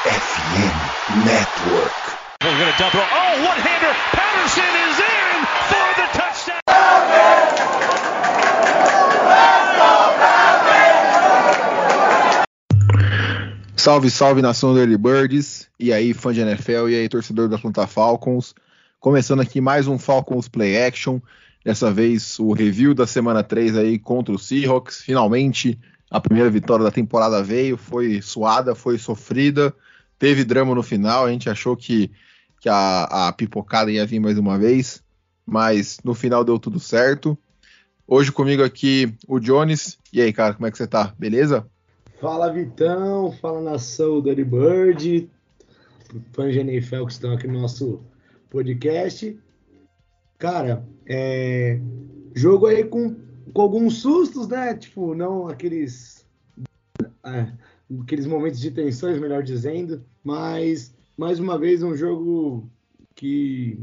FM Network. We're going to double. Oh, one-hander. Patterson is in for the touchdown. Salve, salve nação do Early Birds, e aí fã de NFL, e aí torcedor da Atlanta Falcons. Começando aqui mais um Falcons Play Action, dessa vez o review da semana 3 aí contra o Seahawks. Finalmente a primeira vitória da temporada veio, foi suada, foi sofrida, teve drama no final, a gente achou que, que a, a pipocada ia vir mais uma vez, mas no final deu tudo certo. Hoje comigo aqui o Jones. E aí, cara, como é que você tá? Beleza? Fala Vitão, fala nação Dirty Bird, fãs de NFL que estão aqui no nosso podcast. Cara, é, jogo aí com com alguns sustos, né? Tipo, não aqueles. É, aqueles momentos de tensões, melhor dizendo. Mas, mais uma vez, um jogo que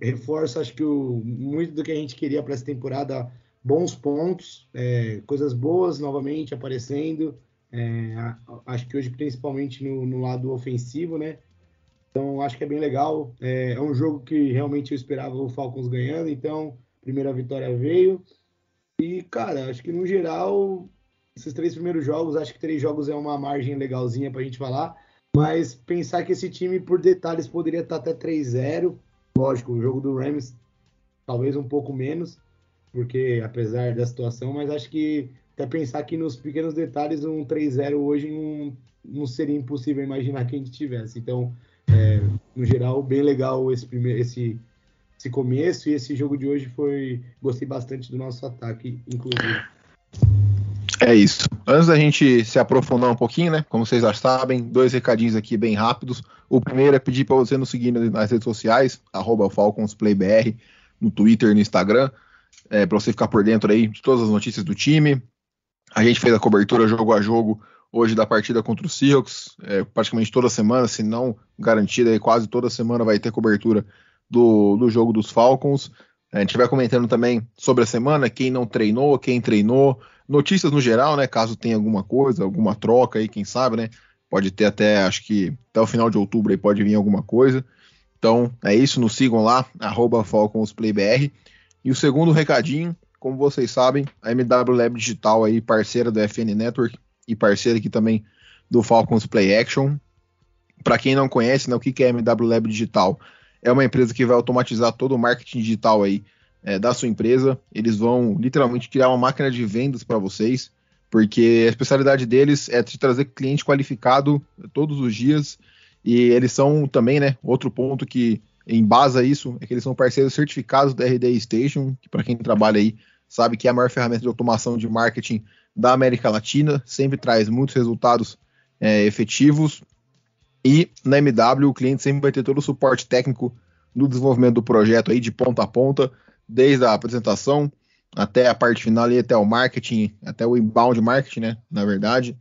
reforça, acho que o, muito do que a gente queria para essa temporada. Bons pontos, é, coisas boas novamente aparecendo. É, acho que hoje, principalmente no, no, lado ofensivo, né? Então, acho que é bem legal. É, é um jogo que realmente eu esperava o Falcons ganhando. Então, primeira vitória veio. E, cara, acho que no geral, esses três primeiros jogos, acho que três jogos é uma margem legalzinha pra gente falar. Mas pensar que esse time, por detalhes, poderia estar até 3-0. Lógico, o jogo do Rams talvez um pouco menos, porque apesar da situação, mas acho que até pensar que nos pequenos detalhes um 3-0 hoje não, não seria impossível imaginar que a gente tivesse. Então, é, no geral, bem legal esse primeiro esse esse começo e esse jogo de hoje foi. Gostei bastante do nosso ataque, inclusive. É isso. Antes da gente se aprofundar um pouquinho, né? Como vocês já sabem, dois recadinhos aqui bem rápidos. O primeiro é pedir para você nos seguir nas redes sociais, FalconsPlayBR, no Twitter e no Instagram, é, para você ficar por dentro aí de todas as notícias do time. A gente fez a cobertura jogo a jogo hoje da partida contra o Seahawks, é, praticamente toda semana, se não garantida, quase toda semana vai ter cobertura do, do jogo dos Falcons. A gente vai comentando também sobre a semana, quem não treinou, quem treinou, notícias no geral, né? Caso tenha alguma coisa, alguma troca aí, quem sabe, né? Pode ter até, acho que até o final de outubro aí pode vir alguma coisa. Então é isso, nos sigam lá, FalconsPlayBR. E o segundo recadinho, como vocês sabem, a MW Lab Digital aí, parceira do FN Network e parceira aqui também do Falcons Play Action. Para quem não conhece, né, o que é MW Lab Digital? é uma empresa que vai automatizar todo o marketing digital aí é, da sua empresa. Eles vão literalmente criar uma máquina de vendas para vocês, porque a especialidade deles é de trazer cliente qualificado todos os dias. E eles são também, né? Outro ponto que embasa isso é que eles são parceiros certificados da RD Station, que para quem trabalha aí sabe que é a maior ferramenta de automação de marketing da América Latina, sempre traz muitos resultados é, efetivos e na MW, o cliente sempre vai ter todo o suporte técnico no desenvolvimento do projeto aí de ponta a ponta, desde a apresentação até a parte final e até o marketing, até o inbound marketing, né, na verdade.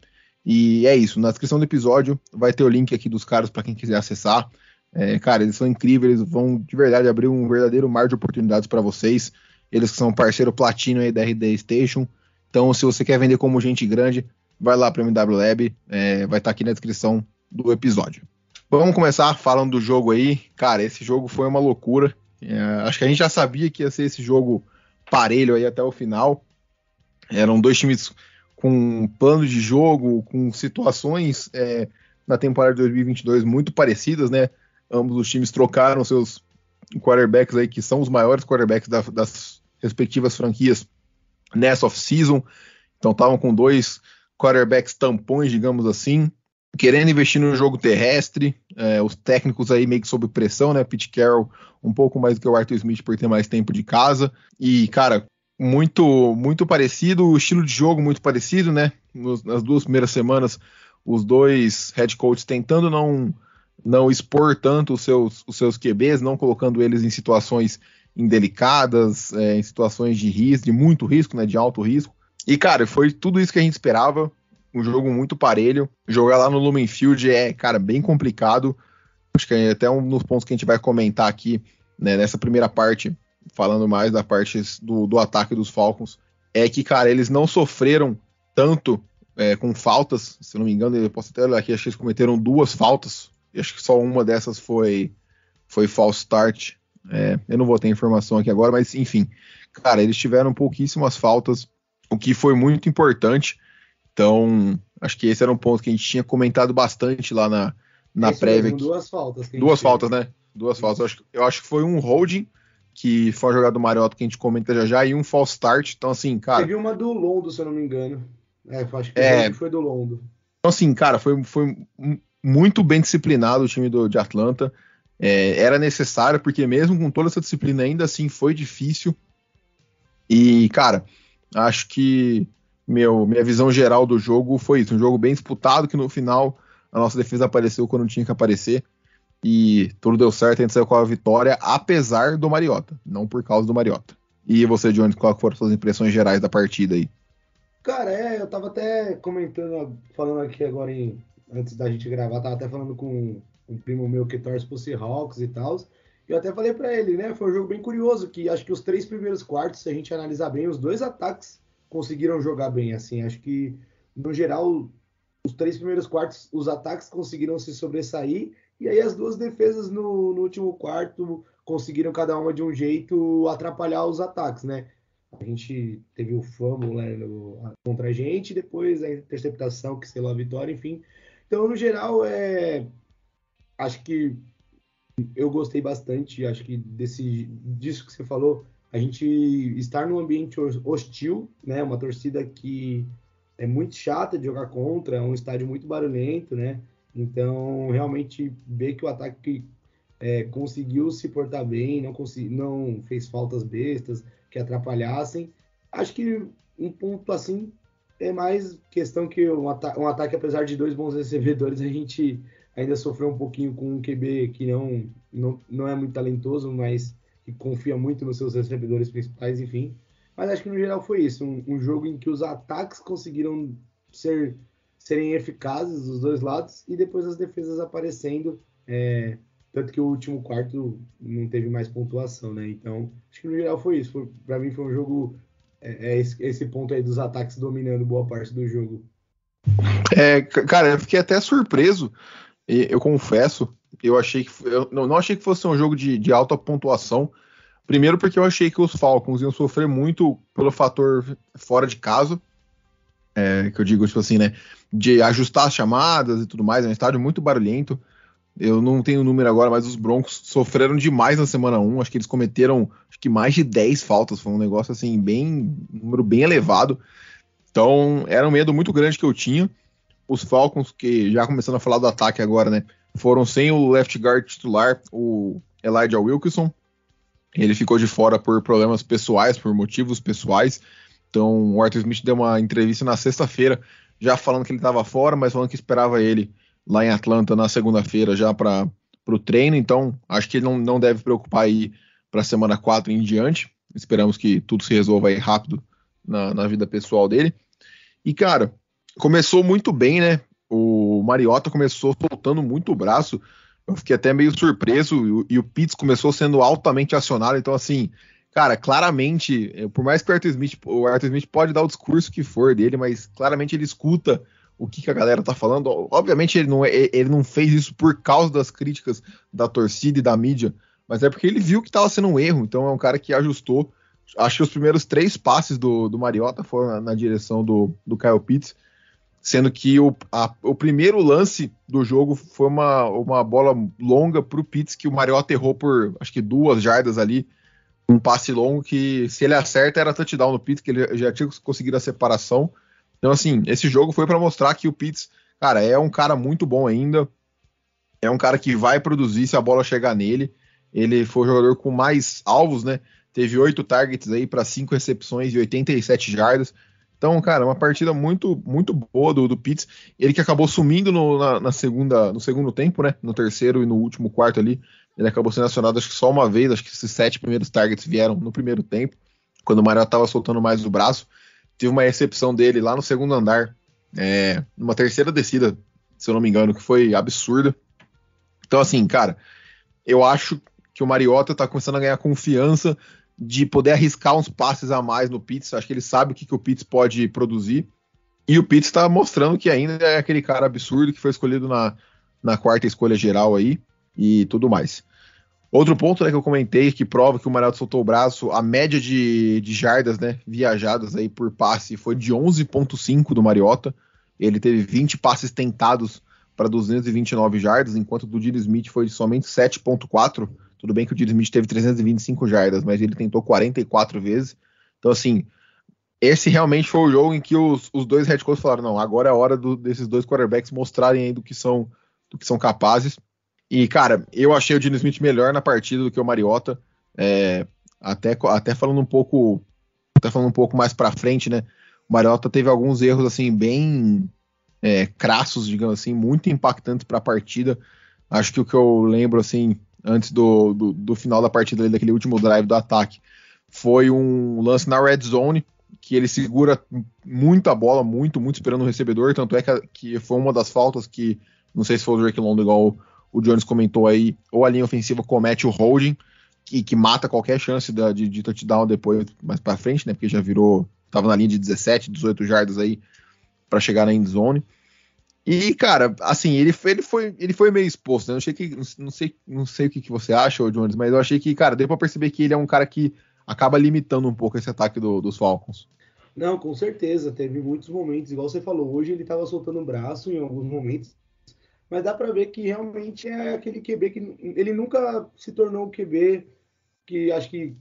E é isso, na descrição do episódio vai ter o link aqui dos caras para quem quiser acessar. É, cara, eles são incríveis, eles vão de verdade abrir um verdadeiro mar de oportunidades para vocês. Eles são parceiro platino aí da RD Station. Então, se você quer vender como gente grande, vai lá para o MW Lab, é, vai estar tá aqui na descrição do episódio. Vamos começar falando do jogo aí. Cara, esse jogo foi uma loucura. É, acho que a gente já sabia que ia ser esse jogo parelho aí até o final. Eram dois times com plano de jogo, com situações é, na temporada de 2022 muito parecidas, né? Ambos os times trocaram seus quarterbacks aí, que são os maiores quarterbacks da, das respectivas franquias nessa off-season. Então estavam com dois quarterbacks tampões, digamos assim querendo investir no jogo terrestre, é, os técnicos aí meio que sob pressão, né? Pete Carroll um pouco mais do que o Arthur Smith por ter mais tempo de casa. E, cara, muito muito parecido, o estilo de jogo muito parecido, né? Nos, nas duas primeiras semanas, os dois head coaches tentando não não expor tanto os seus, os seus QBs, não colocando eles em situações indelicadas, é, em situações de risco, de muito risco, né? De alto risco. E, cara, foi tudo isso que a gente esperava um jogo muito parelho. Jogar lá no Lumen Field é, cara, bem complicado. Acho que é até um dos pontos que a gente vai comentar aqui, né, nessa primeira parte, falando mais da parte do, do ataque dos Falcons, é que, cara, eles não sofreram tanto é, com faltas, se não me engano, eu posso até olhar aqui, acho que eles cometeram duas faltas, acho que só uma dessas foi, foi false start. É, eu não vou ter informação aqui agora, mas enfim, cara, eles tiveram pouquíssimas faltas, o que foi muito importante. Então, acho que esse era um ponto que a gente tinha comentado bastante lá na, na prévia. Duas faltas. Duas faltas, né? Duas faltas. Eu acho, eu acho, que foi um holding, que foi a jogada do Mariota que a gente comenta já já, e um false start. Então, assim, cara. Teve uma do Londo, se eu não me engano. É, acho que é, foi do Londo. Então, assim, cara, foi, foi muito bem disciplinado o time do, de Atlanta. É, era necessário, porque mesmo com toda essa disciplina, ainda assim foi difícil. E, cara, acho que meu, minha visão geral do jogo foi isso: um jogo bem disputado, que no final a nossa defesa apareceu quando tinha que aparecer. E tudo deu certo, a gente saiu com a vitória, apesar do Mariota, não por causa do Mariota. E você, Jones, qual foram as suas impressões gerais da partida aí? Cara, é, eu tava até comentando, falando aqui agora em, antes da gente gravar, tava até falando com um primo meu que torce pro Seahawks e tal. Eu até falei para ele, né? Foi um jogo bem curioso, que acho que os três primeiros quartos, se a gente analisar bem, os dois ataques conseguiram jogar bem, assim. Acho que, no geral, os três primeiros quartos, os ataques conseguiram se sobressair, e aí as duas defesas no, no último quarto conseguiram cada uma de um jeito atrapalhar os ataques, né? A gente teve o fumble né, no, contra a gente, depois a interceptação que selou a vitória, enfim. Então, no geral, é, acho que eu gostei bastante, acho que desse, disso que você falou, a gente estar num ambiente hostil, né? Uma torcida que é muito chata de jogar contra, é um estádio muito barulhento, né? Então, realmente, ver que o ataque é, conseguiu se portar bem, não, não fez faltas bestas que atrapalhassem. Acho que um ponto assim é mais questão que um, ata um ataque, apesar de dois bons recebedores, a gente ainda sofreu um pouquinho com um QB que não, não, não é muito talentoso, mas que confia muito nos seus recebedores principais, enfim. Mas acho que no geral foi isso, um, um jogo em que os ataques conseguiram ser serem eficazes dos dois lados e depois as defesas aparecendo, é, tanto que o último quarto não teve mais pontuação, né? Então acho que no geral foi isso. Para mim foi um jogo é, é esse, esse, ponto aí dos ataques dominando boa parte do jogo. É, cara, eu fiquei até surpreso. Eu confesso, eu achei que eu não, achei que fosse um jogo de, de alta pontuação. Primeiro porque eu achei que os Falcons iam sofrer muito pelo fator fora de casa. É, que eu digo, tipo assim, né? De ajustar as chamadas e tudo mais. É um estádio muito barulhento. Eu não tenho o número agora, mas os Broncos sofreram demais na semana 1. Acho que eles cometeram acho que mais de 10 faltas. Foi um negócio assim, bem. um número bem elevado. Então, era um medo muito grande que eu tinha. Os Falcons, que já começando a falar do ataque agora, né? Foram sem o left guard titular, o Elijah Wilkinson. Ele ficou de fora por problemas pessoais, por motivos pessoais. Então, o Arthur Smith deu uma entrevista na sexta-feira, já falando que ele estava fora, mas falando que esperava ele lá em Atlanta na segunda-feira já para o treino. Então, acho que ele não, não deve preocupar aí para a semana 4 em diante. Esperamos que tudo se resolva aí rápido na, na vida pessoal dele. E, cara, começou muito bem, né? O Mariota começou soltando muito o braço. Eu fiquei até meio surpreso. E, o Pitts começou sendo altamente acionado. Então, assim, cara, claramente, eh, por mais que o Arthur Smith, o Arthur Smith pode dar o discurso que for dele, mas claramente ele escuta o que, que a galera tá falando. Obviamente, ele não, é, ele não fez isso por causa das críticas da torcida e da mídia, mas é porque ele viu que estava sendo um erro. Então, é um cara que ajustou. Acho que os primeiros três passes do, do Mariota foram na, na direção do, do Kyle Pitts sendo que o, a, o primeiro lance do jogo foi uma, uma bola longa para o Pitts que o Mariota errou por acho que duas jardas ali, um passe longo que se ele acerta era touchdown no Pitts, que ele já tinha conseguido a separação. Então assim, esse jogo foi para mostrar que o Pitts, cara, é um cara muito bom ainda, é um cara que vai produzir se a bola chegar nele. Ele foi o jogador com mais alvos, né? Teve oito targets aí para cinco recepções e 87 jardas. Então, cara, uma partida muito muito boa do, do Pitts. Ele que acabou sumindo no, na, na, segunda, no segundo tempo, né? No terceiro e no último quarto ali. Ele acabou sendo acionado acho que só uma vez. Acho que esses sete primeiros targets vieram no primeiro tempo, quando o Mariota estava soltando mais o braço. Teve uma recepção dele lá no segundo andar, é, numa terceira descida, se eu não me engano, que foi absurda. Então, assim, cara, eu acho que o Mariota está começando a ganhar confiança de poder arriscar uns passes a mais no Pitts. Acho que ele sabe o que, que o Pitts pode produzir. E o Pitts está mostrando que ainda é aquele cara absurdo que foi escolhido na, na quarta escolha geral aí e tudo mais. Outro ponto né, que eu comentei que prova que o Mariota soltou o braço, a média de, de jardas né, viajadas aí por passe foi de 11,5 do Mariota. Ele teve 20 passes tentados para 229 jardas, enquanto o do Dino Smith foi de somente 7,4. Tudo bem que o Dino Smith teve 325 jardas, mas ele tentou 44 vezes. Então, assim, esse realmente foi o jogo em que os, os dois head coaches falaram: não, agora é a hora do, desses dois quarterbacks mostrarem aí do que são, do que são capazes. E, cara, eu achei o Dino Smith melhor na partida do que o Mariota. É, até, até falando um pouco. Até falando um pouco mais pra frente, né? O Mariota teve alguns erros, assim, bem é, crassos, digamos assim, muito impactantes para a partida. Acho que o que eu lembro, assim, antes do, do, do final da partida, daquele último drive do ataque, foi um lance na red zone, que ele segura muito a bola, muito, muito esperando o recebedor. Tanto é que, que foi uma das faltas que, não sei se foi o Drake London, igual o Jones comentou aí, ou a linha ofensiva comete o holding, que, que mata qualquer chance de, de, de touchdown depois, mais para frente, né? Porque já virou, tava na linha de 17, 18 jardas aí para chegar na end zone. E, cara, assim, ele, ele, foi, ele foi meio exposto, né? Não sei, que, não sei, não sei o que, você acha, Jones, mas eu achei que, cara, deu pra perceber que ele é um cara que acaba limitando um pouco esse ataque do, dos Falcons. Não, com certeza. Teve muitos momentos, igual você falou, hoje ele tava soltando o braço em alguns momentos mas dá para ver que realmente é aquele QB que ele nunca se tornou o QB que acho que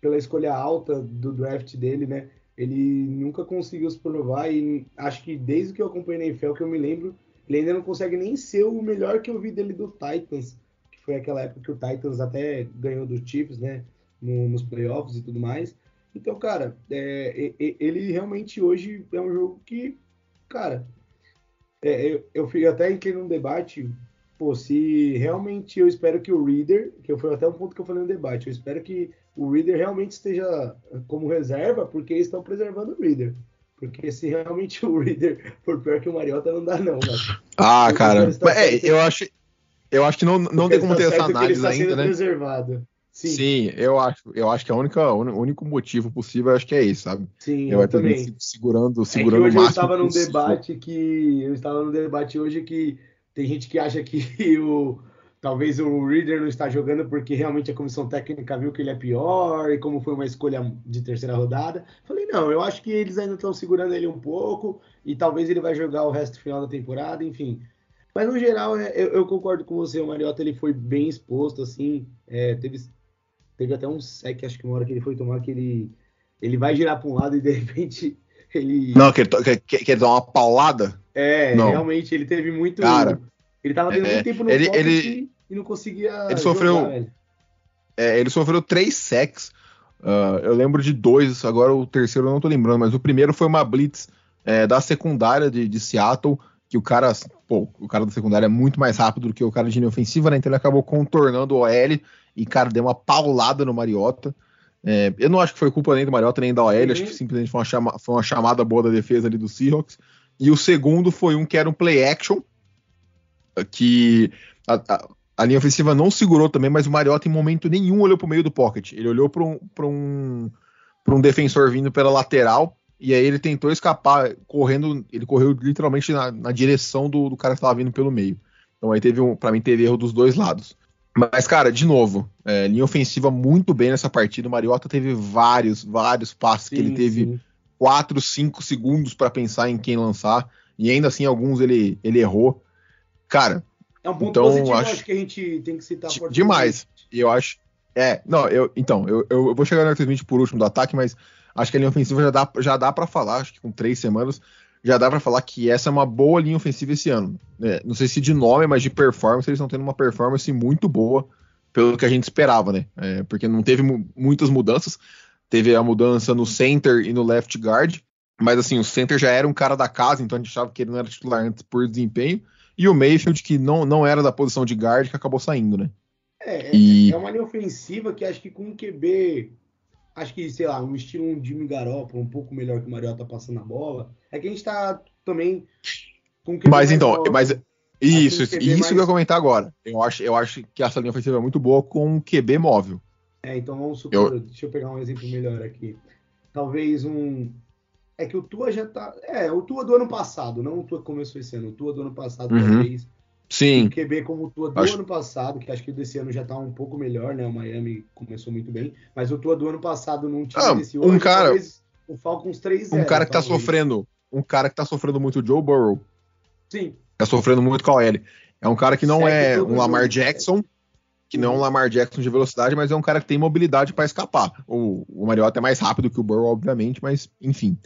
pela escolha alta do draft dele, né? Ele nunca conseguiu se provar e acho que desde que eu acompanhei na NFL que eu me lembro, ele ainda não consegue nem ser o melhor que eu vi dele do Titans, que foi aquela época que o Titans até ganhou dos Chiefs, né? No, nos playoffs e tudo mais. Então, cara, é, ele realmente hoje é um jogo que, cara, é, eu, eu fui até entrei num debate, pô, se realmente eu espero que o Reader, que foi até um ponto que eu falei no debate, eu espero que o Reader realmente esteja como reserva, porque eles estão preservando o Reader. Porque se realmente o Reader for pior que o Mariota, não dá não, né? Ah, cara, é, eu acho, eu acho que não, não tem como ter essa análise ainda, né? Preservado. Sim. Sim, eu acho, eu acho que a única, o único motivo possível acho que é esse, sabe? Sim, eu, eu também. Segurando, segurando é que hoje eu estava num debate que eu estava num debate hoje que tem gente que acha que o talvez o Reader não está jogando porque realmente a comissão técnica viu que ele é pior e como foi uma escolha de terceira rodada. Falei, não, eu acho que eles ainda estão segurando ele um pouco e talvez ele vai jogar o resto final da temporada, enfim. Mas no geral, é, eu, eu concordo com você, o Mariota ele foi bem exposto, assim, é, teve Teve até um sec, acho que uma hora que ele foi tomar, que ele, ele vai girar para um lado e de repente ele. Não, quer, quer, quer dar uma paulada? É, não. realmente, ele teve muito. Cara, ele tava tendo é, muito tempo no ele, ele, e não conseguia. Ele sofreu. Jogar, é, ele sofreu três sacks. Uh, eu lembro de dois, agora o terceiro eu não tô lembrando, mas o primeiro foi uma blitz é, da secundária de, de, Seattle, que o cara, pô, o cara da secundária é muito mais rápido do que o cara de linha ofensiva, né? Então ele acabou contornando o OL e, cara, deu uma paulada no Mariota. É, eu não acho que foi culpa nem do Mariota nem da OL, uhum. acho que simplesmente foi uma, chama, foi uma, chamada boa da defesa ali do Seahawks. E o segundo foi um que era um play action, que a, a, a linha ofensiva não segurou também, mas o Mariota em momento nenhum olhou para o meio do pocket. Ele olhou para um, um, um defensor vindo pela lateral, e aí ele tentou escapar correndo, ele correu literalmente na, na direção do, do, cara que estava vindo pelo meio. Então aí teve um, para mim teve erro dos dois lados. Mas, cara, de novo, é, linha ofensiva muito bem nessa partida. O Mariota teve vários, vários passes sim, que ele teve sim. 4, 5 segundos para pensar em quem lançar. E ainda assim, alguns ele, ele errou. Cara. É um ponto então, positivo, acho, acho que a gente tem que citar Demais. E eu acho. É, não, eu, então, eu, eu vou chegar no Arthur Smith por último do ataque, mas acho que a linha ofensiva já dá, já dá para falar, acho que com três semanas, já dá para falar que essa é uma boa linha ofensiva esse ano. É, não sei se de nome, mas de performance, eles estão tendo uma performance muito boa pelo que a gente esperava, né? É, porque não teve muitas mudanças. Teve a mudança no center e no left guard, mas assim, o center já era um cara da casa, então a gente achava que ele não era titular antes por desempenho. E o Mayfield, que não, não era da posição de guard, que acabou saindo, né? É, e... é uma linha ofensiva que acho que com o QB acho que, sei lá, um estilo um Jimmy Garoppolo um pouco melhor que o Mariota passando a bola. É que a gente tá também com que Mas então, mas isso, isso, isso mais... que eu ia comentar agora. Eu acho, eu acho que essa linha ofensiva é muito boa com um QB móvel. É, então vamos supor, eu... deixa eu pegar um exemplo melhor aqui. Talvez um é que o Tua já tá. É, o Tua do ano passado, não o Tua que começou esse ano, o Tua do ano passado, Uhum. talvez. Sim. O QB como o Tua do Acho- ano passado, que acho que desse ano já tá um pouco melhor, né? O Miami começou muito bem, mas o Tua do ano passado não tinha Ah, desse um cara- talvez o Falcons 3 Um cara que tá talvez. sofrendo. Um cara que tá sofrendo muito o Joe Burrow. Sim, Tá sofrendo muito com a OL. É um cara que não Segue é um Lamar jogo. Jackson, que não é um Lamar Jackson de velocidade, mas é um cara que tem mobilidade pra escapar. O, o Mariota é mais rápido que o Burrow, obviamente, mas enfim.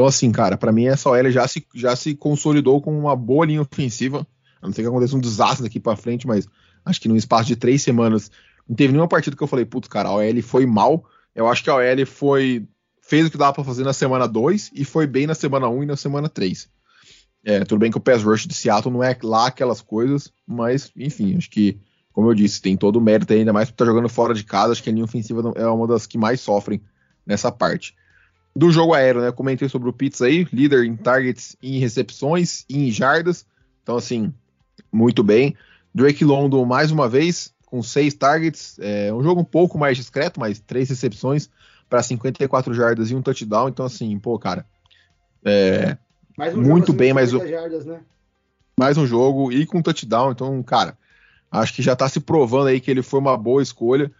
Então, assim, cara, pra mim essa OL já se, já se consolidou com uma boa linha ofensiva. A não ser que aconteça um desastre daqui pra frente, mas acho que num espaço de três semanas não teve nenhuma partida que eu falei, putz, cara, a OL foi mal. Eu acho que a OL foi. fez o que dava pra fazer na semana 2 e foi bem na semana 1 um e na semana 3. É, tudo bem que o pass rush de Seattle não é lá aquelas coisas, mas enfim, acho que, como eu disse, tem todo o mérito ainda mais por estar jogando fora de casa. Acho que a linha ofensiva é uma das que mais sofrem nessa parte. Do jogo aéreo, né? Comentei sobre o Pitts aí, líder em targets, em recepções e em jardas. Então, assim, muito bem. Drake London, mais uma vez, com seis targets. É um jogo um pouco mais discreto, mas três recepções para 54 jardas e um touchdown. Então, assim, pô, cara. É, mais um Muito bem, mas 50 jardas, né? mais um jogo e com touchdown. Então, cara, acho que já tá se provando aí que ele foi uma boa escolha.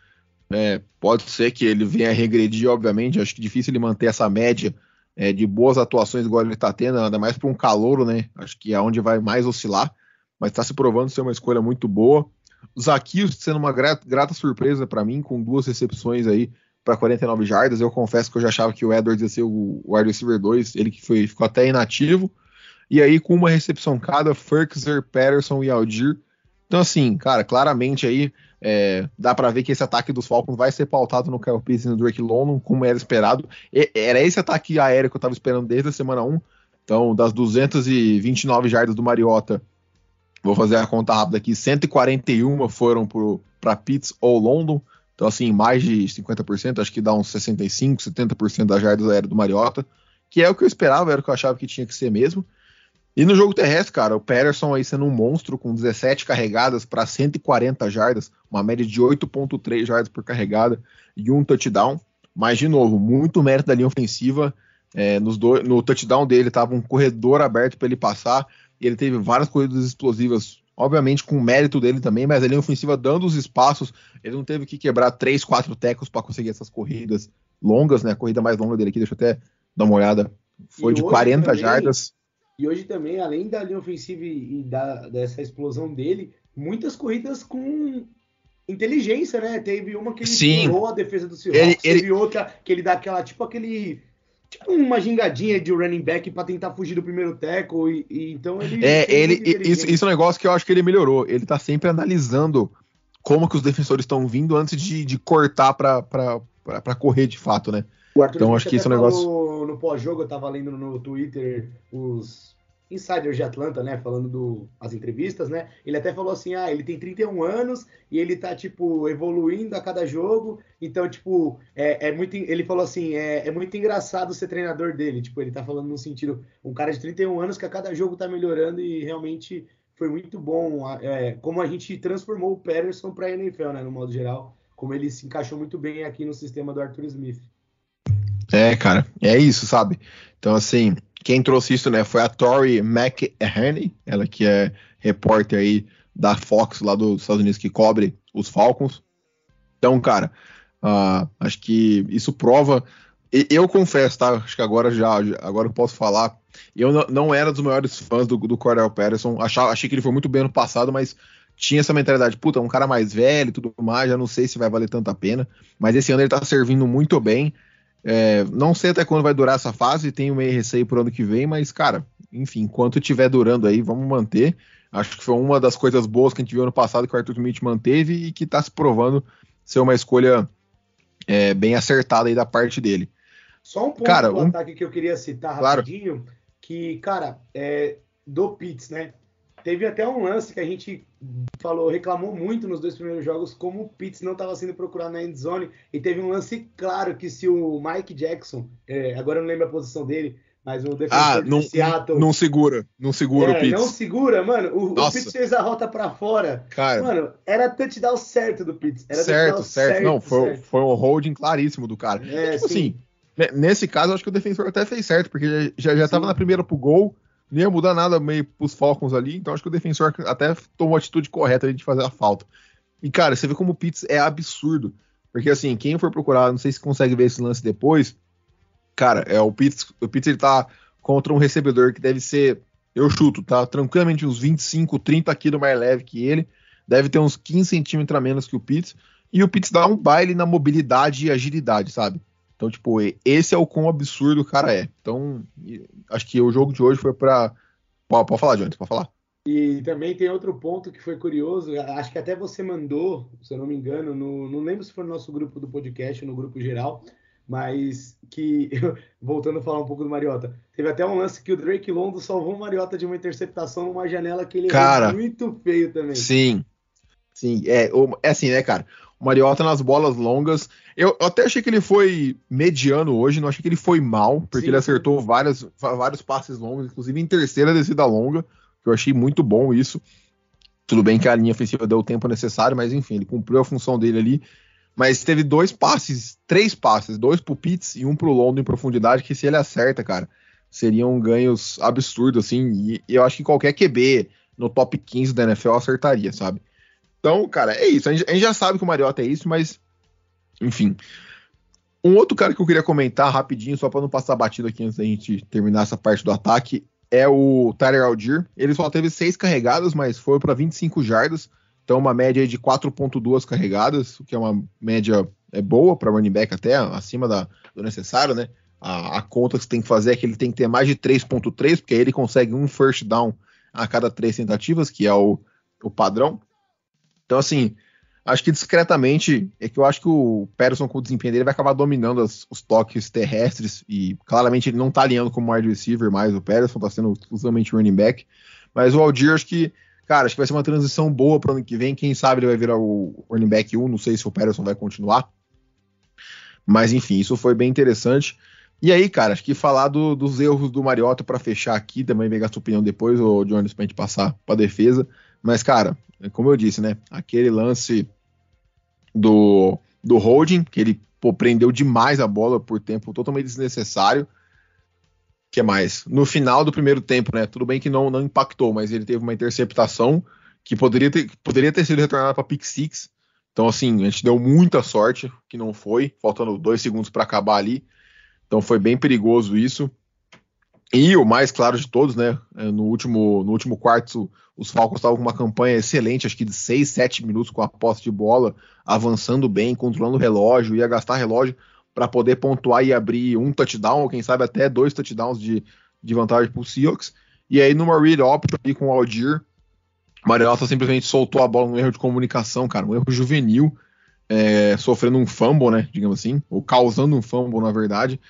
É, pode ser que ele venha regredir, obviamente. Acho que difícil ele manter essa média é, de boas atuações igual ele tá tendo, ainda mais para um calouro, né? Acho que é onde vai mais oscilar. Mas tá se provando ser uma escolha muito boa. O Zaquios sendo uma grata, grata surpresa para mim, com duas recepções aí para 49 jardas. Eu confesso que eu já achava que o Edwards ia ser o wide receiver 2, ele que foi, ficou até inativo. E aí, com uma recepção cada, Ferkser, Patterson e Aldir. Então, assim, cara, claramente aí é, dá para ver que esse ataque dos Falcons vai ser pautado no Kyle Pitts e no Drake London, como era esperado. E, era esse ataque aéreo que eu tava esperando desde a semana 1. Então, das 229 jardas do Mariota, vou fazer a conta rápida aqui, 141 foram para Pitts ou London. Então, assim, mais de 50%, acho que dá uns 65, 70% das jardas aéreas do Mariota, que é o que eu esperava, era o que eu achava que tinha que ser mesmo. E no jogo terrestre, cara, o Patterson aí sendo um monstro com 17 carregadas para 140 jardas, uma média de 8.3 jardas por carregada e um touchdown. Mas, de novo, muito mérito da linha ofensiva. É, nos do, no touchdown dele estava um corredor aberto para ele passar. E ele teve várias corridas explosivas, obviamente com mérito dele também, mas a linha ofensiva dando os espaços. Ele não teve que quebrar 3, 4 tecos para conseguir essas corridas longas, né? A corrida mais longa dele aqui, deixa eu até dar uma olhada. Foi E de hoje 40 também- jardas. E hoje também, além da linha ofensiva e da, dessa explosão dele, muitas corridas com inteligência, né? Teve uma que ele Sim. tirou a defesa do Seahawks, Ele- ele- teve outra que ele dá aquela, tipo aquele... Tipo uma gingadinha de running back pra tentar fugir do primeiro tackle, e, e então ele... É, ele, isso, isso é um negócio que eu acho que ele melhorou. Ele tá sempre analisando como que os defensores estão vindo antes de, de cortar pra correr de fato, né? O Arthur Então, acho que esse é um negócio- No pós-jogo, eu tava lendo no Twitter os insiders de Atlanta, né, falando do, as entrevistas, né, ele até falou assim, ah, ele tem 31 anos e ele tá, tipo, evoluindo a cada jogo, então, tipo, é, é muito, ele falou assim, é, é muito engraçado ser treinador dele, tipo, ele tá falando no sentido, um cara de 31 anos que a cada jogo tá melhorando e realmente foi muito bom, é, como a gente transformou o Patterson pra NFL, né, no modo geral, como ele se encaixou muito bem aqui no sistema do Arthur Smith. É, cara, é isso, sabe? Então, assim, quem trouxe isso, né, foi a Tori McHenry, ela que é repórter aí da Fox lá dos Estados Unidos que cobre os Falcons. Então, cara, uh, acho que isso prova. Eu confesso, tá? Acho que agora já, agora eu posso falar. Eu não, não era dos maiores fãs do, do Cordell Patterson. Achava, achei que ele foi muito bem no passado, mas tinha essa mentalidade, puta, um cara mais velho e tudo mais, já não sei se vai valer tanta pena. Mas esse ano ele tá servindo muito bem. É, não sei até quando vai durar essa fase, tenho meio receio pro ano que vem, mas, cara, enfim, enquanto estiver durando aí, vamos manter. Acho que foi uma das coisas boas que a gente viu ano passado que o Arthur Smith manteve e que tá se provando ser uma escolha é, bem acertada aí da parte dele. Só um ponto Cara, um- ataque que eu queria citar Claro. rapidinho, que, cara, é, do Pitts, né? Teve até um lance que a gente falou, reclamou muito nos dois primeiros jogos, como o Pitts não estava sendo procurado na endzone, e teve um lance claro que se o Mike Jackson, é, agora eu não lembro a posição dele, mas o defensor Ah, de não, Seattle, não segura, não segura é, o Pitts. não segura, mano, o, o. Pitts fez a rota para fora, Cara, mano, era touchdown certo do Pitts, era certo, touchdown certo, Não, foi, certo. foi um holding claríssimo do cara. É, tipo sim. assim, Nesse caso, acho que o defensor até fez certo, porque já, já tava na primeira pro gol, não ia mudar nada meio pros Falcons ali, então acho que o defensor até tomou a atitude correta de fazer a falta. E, cara, você vê como o Pitts é absurdo. Porque, assim, quem for procurar, não sei se consegue ver esse lance depois, cara, é o Pitts, o Pitts ele tá contra um recebedor que deve ser, eu chuto, tá? Tranquilamente uns 25, 30 quilos mais leve que ele, deve ter uns 15 centímetros a menos que o Pitts, e o Pitts dá um baile na mobilidade e agilidade, sabe? Então, tipo, esse é o quão absurdo o cara é. Então, acho que o jogo de hoje foi para Pode, falar, Jones, pode falar. E também tem outro ponto que foi curioso, acho que até você mandou, se eu não me engano, no, não lembro se foi no nosso grupo do podcast, no grupo geral, mas que, voltando a falar um pouco do Mariota, teve até um lance que o Drake Londo salvou o Mariota de uma interceptação numa janela que ele cara, muito feio também. Sim, sim, é, é assim, né, cara? Mariota nas bolas longas. Eu, eu, até achei que ele foi mediano hoje, não achei que ele foi mal, porque Sim. ele acertou várias, vários passes longos, inclusive em terceira descida longa, que eu achei muito bom isso. Tudo bem que a linha ofensiva deu o tempo necessário, mas enfim, ele cumpriu a função dele ali. Mas teve dois passes, três passes, dois pro Pitts e um pro London em profundidade, que se ele acerta, cara, seriam ganhos absurdos, assim. E eu acho que qualquer QB no top 15 da NFL acertaria, sabe? Então, cara, é isso. A gente, a gente já sabe que o Mariota é isso, mas. Enfim. Um outro cara que eu queria comentar rapidinho, só para não passar batido aqui antes da gente terminar essa parte do ataque, é o Tyler Algier. Ele só teve seis carregadas, mas foi para 25 jardas. Então, uma média de 4,2 carregadas, o que é uma média é boa para running back, até acima da, do necessário, né? A, a, conta que você tem que fazer é que ele tem que ter mais de 3,3, porque aí ele consegue um first down a cada três tentativas, que é o, o padrão. Então, assim, acho que discretamente é que eu acho que o Patterson, com o desempenho dele, vai acabar dominando as, os toques terrestres e claramente ele não tá alinhando como wide receiver mais. O Patterson tá sendo exclusivamente running back. Mas o Aldir, acho que, cara, acho que vai ser uma transição boa para ano que vem. Quem sabe ele vai virar o running back 1. Não sei se o Patterson vai continuar. Mas enfim, isso foi bem interessante. E aí, cara, acho que falar do, dos erros do Mariota para fechar aqui, também pegar sua opinião depois, o Jones, pra gente passar pra defesa. Mas, cara, é como eu disse, né? Aquele lance do, do holding, que ele pô, prendeu demais a bola por tempo totalmente desnecessário. que mais? No final do primeiro tempo, né? Tudo bem que não, não impactou, mas ele teve uma interceptação que poderia ter, poderia ter sido retornada para pick six. Então, assim, a gente deu muita sorte que não foi, faltando dois segundos para acabar ali. Então foi bem perigoso isso. E o mais claro de todos, né? É, no último, no último quarto, os Falcons estavam com uma campanha excelente, acho que de 6, 7 minutos com a posse de bola, avançando bem, controlando o relógio, ia gastar relógio para poder pontuar e abrir um touchdown, ou quem sabe até dois touchdowns de, de vantagem para o Seahawks. E aí, numa read option ali com o Aldir, Mariota simplesmente soltou a bola num erro de comunicação, cara, um erro juvenil, é, sofrendo um fumble, né? Digamos assim, ou causando um fumble, na verdade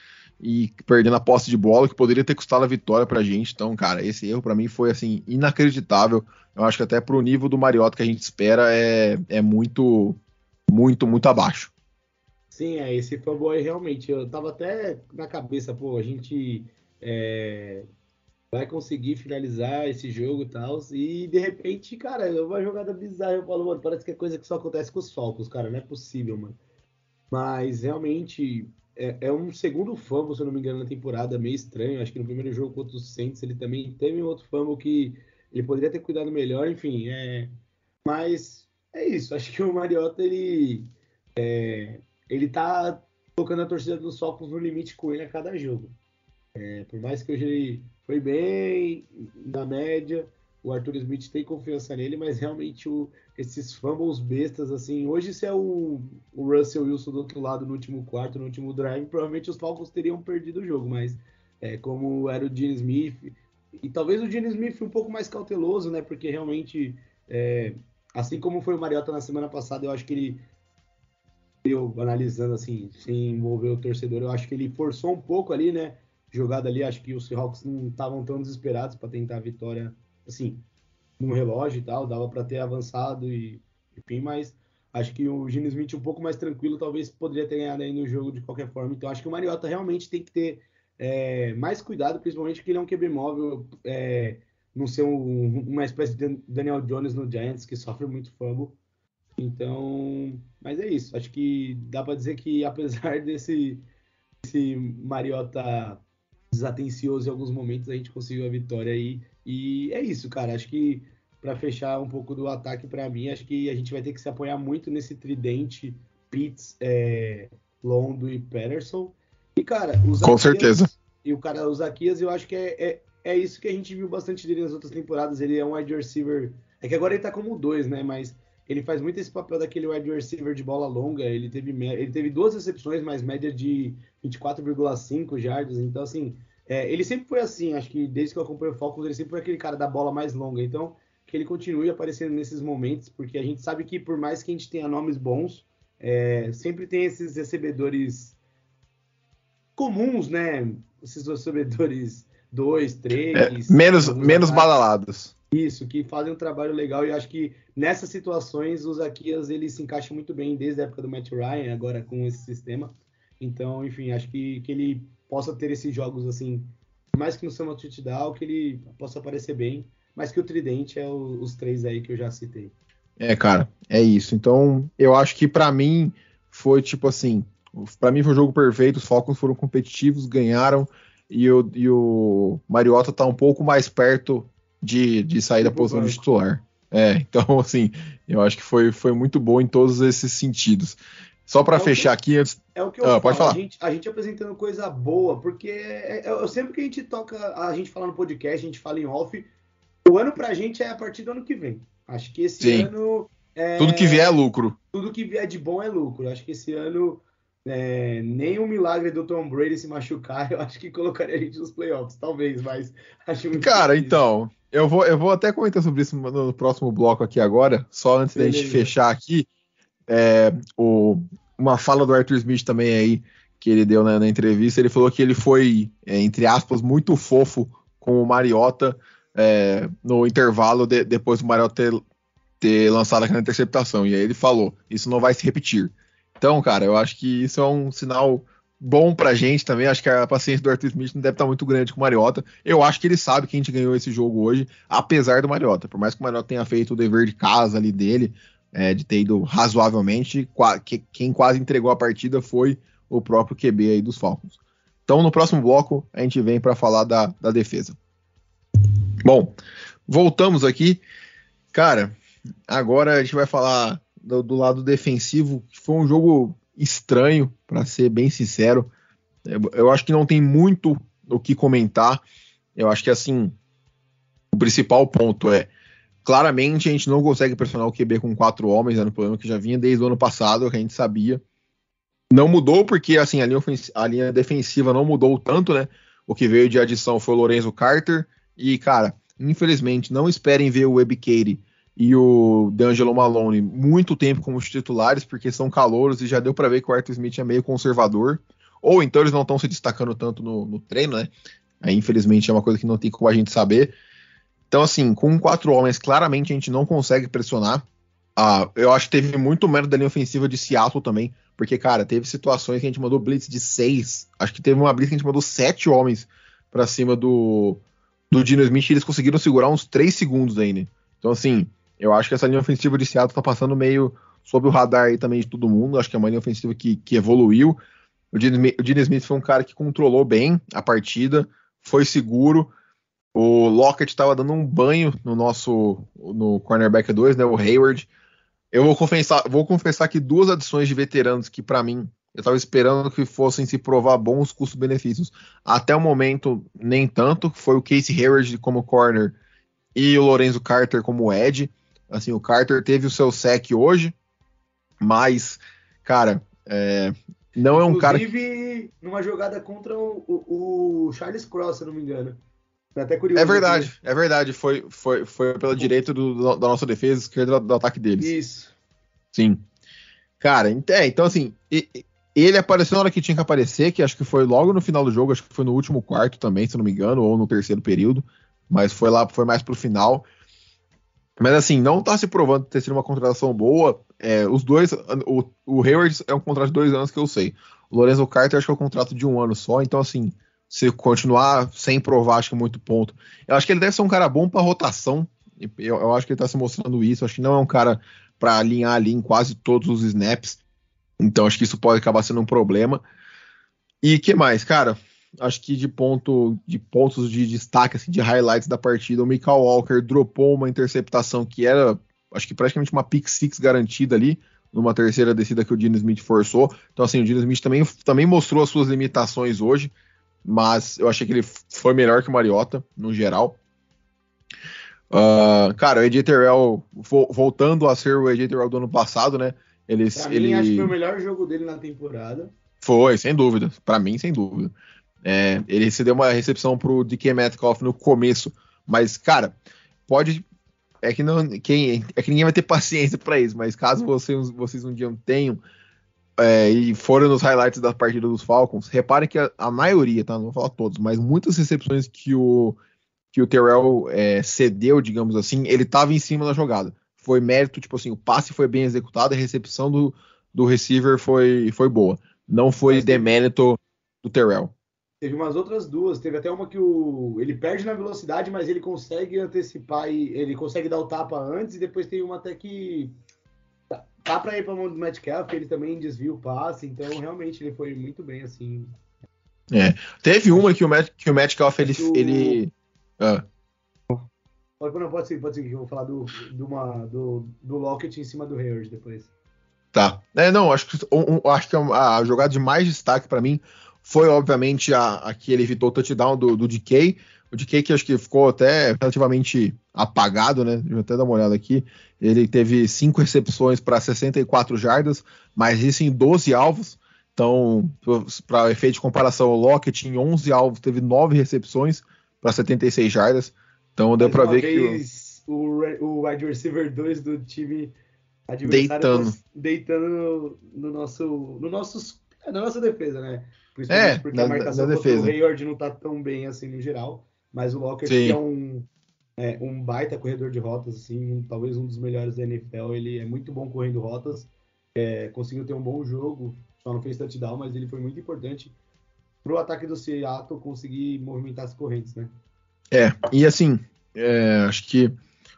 e perdendo a posse de bola que poderia ter custado a vitória pra gente. Então, cara, esse erro para mim foi assim inacreditável. Eu acho que até pro nível do Mariota que a gente espera é, é muito, muito, muito abaixo. Sim, é, esse fanboy realmente, eu tava até na cabeça, pô, a gente é, vai conseguir finalizar esse jogo e tal, e de repente, cara, é uma jogada bizarra, eu falo, mano, parece que é coisa que só acontece com os Falcons, cara, não é possível, mano. Mas realmente é, é, um segundo fumble, se eu não me engano, na temporada, meio estranho. Acho que no primeiro jogo contra os Saints ele também teve um outro fumble que ele poderia ter cuidado melhor, enfim. É... Mas é isso. Acho que o Mariota ele é... ele tá colocando a torcida dos Falcons no limite com ele a cada jogo. É, por mais que hoje ele foi bem na média, o Arthur Smith tem confiança nele, mas realmente o, esses fumbles bestas, assim, hoje se é o, o Russell Wilson do outro lado no último quarto, no último drive, provavelmente os Falcons teriam perdido o jogo, mas é, como era o Gene Smith, e talvez o Gene Smith um pouco mais cauteloso, né, porque realmente, é, assim como foi o Mariota na semana passada, eu acho que ele, eu analisando assim, sem envolver o torcedor, eu acho que ele forçou um pouco ali, né, jogada ali, acho que os Seahawks não estavam tão desesperados para tentar a vitória assim, no relógio e tal, dava para ter avançado e enfim, mas acho que o Gene Smith um pouco mais tranquilo talvez poderia ter ganhado aí no jogo de qualquer forma. Então acho que o Mariota realmente tem que ter é, mais cuidado, principalmente porque ele é um QB móvel, é, não ser um, uma espécie de Daniel Jones no Giants que sofre muito fumble. Então, mas é isso. Acho que dá para dizer que apesar desse esse Mariota desatencioso em alguns momentos, a gente conseguiu a vitória aí. E é isso, cara. Acho que para fechar um pouco do ataque para mim, acho que a gente vai ter que se apoiar muito nesse tridente Pitts, é, Londo e Patterson. E, cara, os Com certeza. E o cara, o Zaquias, eu acho que é, é, é, isso que a gente viu bastante dele nas outras temporadas. Ele é um wide receiver. É que agora ele tá como dois, né? Mas ele faz muito esse papel daquele wide receiver de bola longa. Ele teve, ele teve duas recepções, mas média de 24,5 jardas. Então, assim, é, ele sempre foi assim. Acho que desde que eu acompanho o Falcons, ele sempre foi aquele cara da bola mais longa. Então, que ele continue aparecendo nesses momentos, porque a gente sabe que por mais que a gente tenha nomes bons, é, sempre tem esses recebedores comuns, né? Esses recebedores dois, três, é, menos menos badalados. Isso, que fazem um trabalho legal e acho que nessas situações o Zaquias ele se encaixa muito bem desde a época do Matt Ryan, agora com esse sistema. Então, enfim, acho que, que ele possa ter esses jogos assim, mais que no seu touchdown, que ele possa aparecer bem mas que o tridente é o, os três aí que eu já citei. É, cara, é isso. Então, eu acho que para mim foi tipo assim, para mim foi um jogo perfeito, os Falcons foram competitivos, ganharam e o, e o Mariota tá um pouco mais perto de, de sair da posição de titular. É, então assim, eu acho que foi, foi muito bom em todos esses sentidos. Só para é fechar que, aqui antes. É o que eu ah, falo. A gente, a gente apresentando coisa boa, porque é, é, sempre que a gente toca, a gente fala no podcast, a gente fala em off, o ano pra gente é a partir do ano que vem. Acho que esse Sim. ano. É... Tudo que vier é lucro. Tudo que vier de bom é lucro. Acho que esse ano. É, nem o milagre do Tom Brady se machucar, eu acho que colocaria a gente nos playoffs, talvez, mas acho muito Cara, difícil. então, eu vou, eu vou até comentar sobre isso no próximo bloco aqui agora, só antes Beleza. da gente fechar aqui. É, o, uma fala do Arthur Smith também aí, que ele deu na, na entrevista, ele falou que ele foi, é, entre aspas, muito fofo com o Mariota é, no intervalo de, depois do Mariota ter, ter lançado aquela interceptação. E aí ele falou: Isso não vai se repetir. Então, cara, eu acho que isso é um sinal bom pra gente também. Acho que a paciência do Arthur Smith não deve estar muito grande com o Mariota. Eu acho que ele sabe que a gente ganhou esse jogo hoje, apesar do Mariota. Por mais que o Mariota tenha feito o dever de casa ali dele, é, de ter ido razoavelmente, quem quase entregou a partida foi o próprio QB aí dos Falcons. Então, no próximo bloco, a gente vem para falar da, da defesa. Bom, voltamos aqui. Cara, agora a gente vai falar do, do lado defensivo, que foi um jogo estranho, para ser bem sincero. Eu, eu, acho que não tem muito o que comentar. Eu acho que assim, o principal ponto é claramente a gente não consegue pressionar o QB com quatro homens, era um problema que já vinha desde o ano passado, que a gente sabia. Não mudou porque assim a linha, a linha defensiva não mudou tanto, né? O que veio de adição foi o Lorenzo Carter, e, cara, infelizmente, não esperem ver o Webcade e o D'Angelo Malone muito tempo como titulares, porque são calouros e já deu para ver que o Arthur Smith é meio conservador. Ou então eles não estão se destacando tanto no, no, treino, né? Aí, infelizmente, é uma coisa que não tem como a gente saber. Então, assim, com quatro homens, claramente a gente não consegue pressionar. Ah, eu acho que teve muito mérito da linha ofensiva de Seattle também, porque, cara, teve situações que a gente mandou blitz de seis. Acho que teve uma blitz que a gente mandou sete homens para cima do, do Dino Smith, eles conseguiram segurar uns 3 segundos ainda. Então, assim, eu acho que essa linha ofensiva de Seattle tá passando meio sob o radar aí também de todo mundo. Acho que é uma linha ofensiva que, que evoluiu. O Dino, o Dino Smith foi um cara que controlou bem a partida, foi seguro. O Lockett estava dando um banho no nosso no cornerback 2, né, o Hayward. Eu vou confessar, vou confessar que duas adições de veteranos que para mim eu estava esperando que fossem se provar bons custos-benefícios. Até o momento, nem tanto. Foi o Casey Hayward como corner e o Lorenzo Carter como Ed. Assim, o Carter teve o seu sec hoje, mas, cara, é, não é um cara. Inclusive, numa jogada contra o, o, o, Charles Cross, se não me engano. Foi até curioso. É verdade, aqui. é verdade. Foi, foi, foi pela direita do, da nossa defesa, esquerda do, do ataque deles. Isso. Sim. Cara, é, então assim, ele apareceu na hora que tinha que aparecer, que acho que foi logo no final do jogo, acho que foi no último quarto também, se não me engano, ou no terceiro período, mas foi lá, foi mais pro final. Mas assim, não tá se provando ter sido uma contratação boa. É, os dois, o, o Hayward é um contrato de dois anos que eu sei. O Lorenzo Carter acho que é um contrato de um ano só, então assim, se continuar sem provar, acho que muito ponto. Eu acho que ele deve ser um cara bom para rotação. Eu, eu, acho que ele tá se mostrando isso. Acho que não é um cara para alinhar ali em quase todos os snaps. Então acho que isso pode acabar sendo um problema. E que mais, cara? Acho que de ponto, de pontos de destaque, assim, de highlights da partida, o Michael Walker dropou uma interceptação que era, acho que praticamente uma pick six garantida ali, numa terceira descida que o Dino Smith forçou. Então, assim, o Dino Smith também, também mostrou as suas limitações hoje, mas eu achei que ele foi melhor que o Mariota, no geral. Uh, cara, o AJ Terrell, voltando a ser o AJ Terrell do ano passado, né? Ele, pra ele... mim, acho que foi o melhor jogo dele na temporada. Foi, sem dúvida. Para mim, sem dúvida. É, ele se deu uma recepção pro DK Metcalf no começo, mas, cara, pode. É que, não, quem, é que ninguém vai ter paciência para isso, mas caso vocês, vocês um dia tenham é, e foram nos highlights da partida dos Falcons, reparem que a, a, maioria, tá? Não vou falar todos, mas muitas recepções que o, que o Terrell é, cedeu, digamos assim, ele estava em cima da jogada. Foi mérito, tipo assim, o passe foi bem executado, a recepção do, do receiver foi, foi boa. Não foi demérito do Terrell. Teve umas outras duas, teve até uma que o, ele perde na velocidade, mas ele consegue antecipar e ele consegue dar o tapa antes, e depois tem uma até que tá, tá para ir para mão do Metcalf, ele também desvia o passe, então realmente ele foi muito bem assim. É, teve uma que o, Met, que o Metcalf ele, o... ele ah. Não, pode ser, pode que eu vou falar do, do, uma, do, do Lockett em cima do Hayward depois. Tá. É, não, acho que, um, acho que a jogada de mais destaque para mim foi, obviamente, a, a que ele evitou o touchdown do, do DK. O DK que acho que ficou até relativamente apagado, né? Deixa eu até dar uma olhada aqui. Ele teve cinco recepções para 64 jardas, mas isso em 12 alvos. Então, para efeito de comparação, o Lockett em 11 alvos teve 9 recepções para 76 jardas. Então deu para ver que o, o wide receiver 2 do time deitando, deitando no, no nosso, no nossos, na nossa defesa, né? Principalmente é, porque na, a marcação do Hayward não tá tão bem assim no geral, mas o Lockett é um é, um baita corredor de rotas, assim, um, talvez um dos melhores da NFL. Ele é muito bom correndo rotas, é, conseguiu ter um bom jogo, só não fez touchdown, mas ele foi muito importante pro ataque do Seattle conseguir movimentar as correntes, né? É, e assim, é, acho que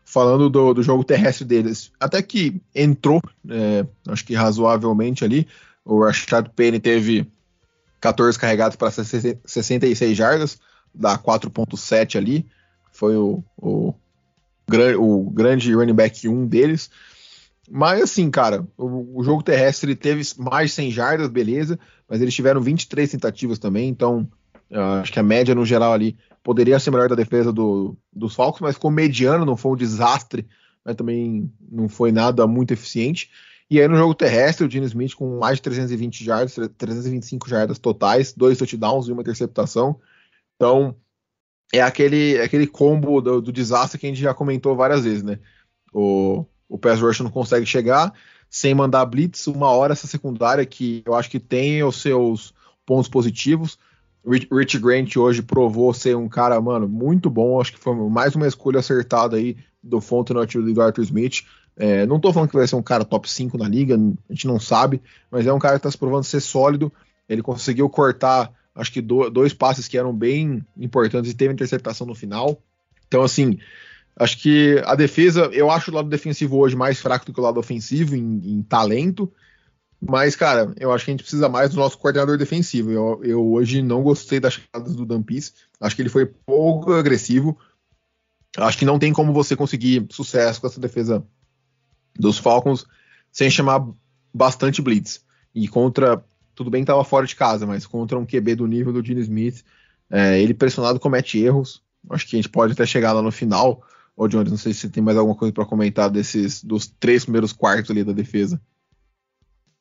falando do, do, jogo terrestre deles, até que entrou, é, acho que razoavelmente ali, o Rashad Penny teve 14 carregados para 66 jardas, dá 4.7 ali, foi o, o, o, grande running back 1 deles, mas assim, cara, o, o jogo terrestre teve mais 100 jardas, beleza, mas eles tiveram 23 tentativas também, então acho que a média no geral ali poderia ser melhor da defesa do, dos Falcons, mas ficou mediano, não foi um desastre, mas também não foi nada muito eficiente. E aí no jogo terrestre, o Gene Smith com mais de 320 jardas, 325 jardas totais, dois touchdowns e uma interceptação. Então, é aquele, aquele combo do, do, desastre que a gente já comentou várias vezes, né? O, o pass rush não consegue chegar sem mandar blitz, uma hora essa secundária que eu acho que tem os seus pontos positivos. Rich Grant hoje provou ser um cara, mano, muito bom. Acho que foi mais uma escolha acertada aí do Fontenot e do Arthur Smith. É, não tô falando que vai ser um cara top 5 na liga, a gente não sabe, mas é um cara que tá se provando ser sólido. Ele conseguiu cortar, acho que do, dois passes que eram bem importantes e teve interceptação no final. Então, assim, acho que a defesa, eu acho o lado defensivo hoje mais fraco do que o lado ofensivo em, em talento. Mas, cara, eu acho que a gente precisa mais do nosso coordenador defensivo. Eu, eu hoje não gostei das chegadas do Dampis. Acho que ele foi pouco agressivo. Acho que não tem como você conseguir sucesso com essa defesa dos Falcons sem chamar bastante blitz. E contra, tudo bem que estava fora de casa, mas contra um QB do nível do Gene Smith, é, ele pressionado comete erros. Acho que a gente pode até chegar lá no final. Ô, Jones, não sei se tem mais alguma coisa para comentar desses dos três primeiros quartos ali da defesa.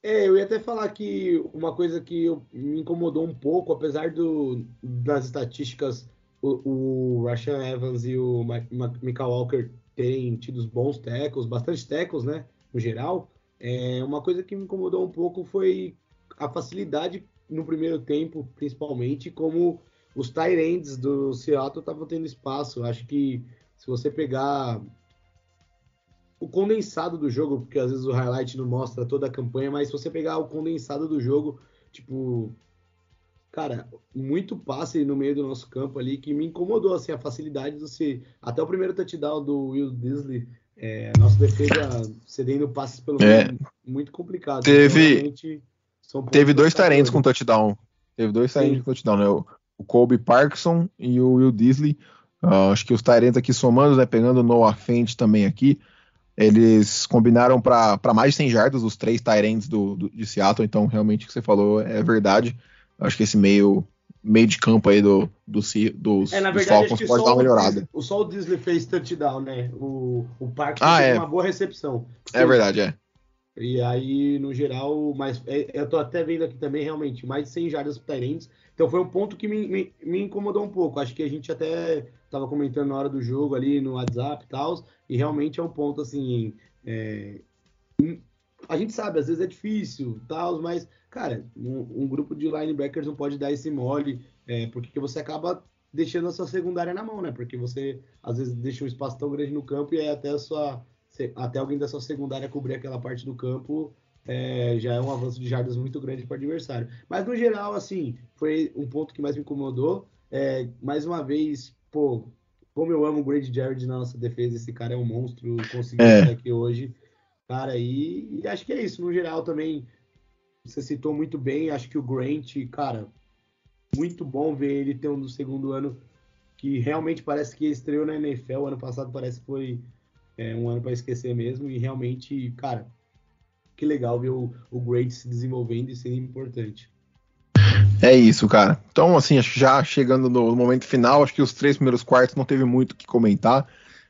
É, eu ia até falar que uma coisa que me incomodou um pouco, apesar do, das estatísticas, o, o Rashan Evans e o Michael Walker terem tido bons tackles, bastante tackles, né, no geral, é, uma coisa que me incomodou um pouco foi a facilidade no primeiro tempo, principalmente, como os tight ends do Seattle estavam tendo espaço. Acho que se você pegar o condensado do jogo, porque às vezes o highlight não mostra toda a campanha, mas se você pegar o condensado do jogo, tipo, cara, muito passe no meio do nosso campo ali que me incomodou assim a facilidade do se até o primeiro touchdown do Will Disley, é, nossa defesa cedendo passes pelo é, meio, muito complicado. Teve então, teve dois tarentos com touchdown. Teve dois Tyrants de touchdown, né? O, o Kobe Parkinson e o Will Disley. Uh, acho que os Tyrants aqui somando, né? Pegando o Noah Fent também aqui. Eles combinaram para mais de 100 jardas os três Tyrants do, do, de Seattle. Então, realmente, o que você falou é verdade. Acho que esse meio meio de campo aí do, do, dos, é, na dos verdade, Falcons pode dar uma melhorada. O, só o Disney fez touchdown, né? O, o Parks ah, é. uma boa recepção. É verdade, é. E aí, no geral, mas é, eu tô até vendo aqui também, realmente, mais de 100 jardas Tyrants. Então foi um ponto que me, me, me, incomodou um pouco. Acho que a gente até estava comentando na hora do jogo ali no WhatsApp e tal. E realmente é um ponto assim. É, a gente sabe, às vezes é difícil, tal, mas cara, um, um, grupo de linebackers não pode dar esse mole, é, porque você acaba deixando a sua secundária na mão, né? Porque você às vezes deixa um espaço tão grande no campo e é até a sua até alguém da sua secundária cobrir aquela parte do campo é, já é um avanço de jardas muito grande para o adversário. Mas no geral, assim, foi um ponto que mais me incomodou. É, mais uma vez, pô, como eu amo o Grady Jarrett na nossa defesa, esse cara é um monstro, conseguiu é. estar aqui hoje. Cara, e, e acho que é isso. No geral também você citou muito bem, acho que o Grant, cara, muito bom ver ele ter um do segundo ano que realmente parece que estreou na NFL. Ano passado parece que foi é, um ano para esquecer mesmo. E realmente, cara, que legal ver o, o Grant se desenvolvendo e sendo importante. É isso, cara. Então, assim, já chegando no momento final, acho que os três primeiros quartos não teve muito o que comentar.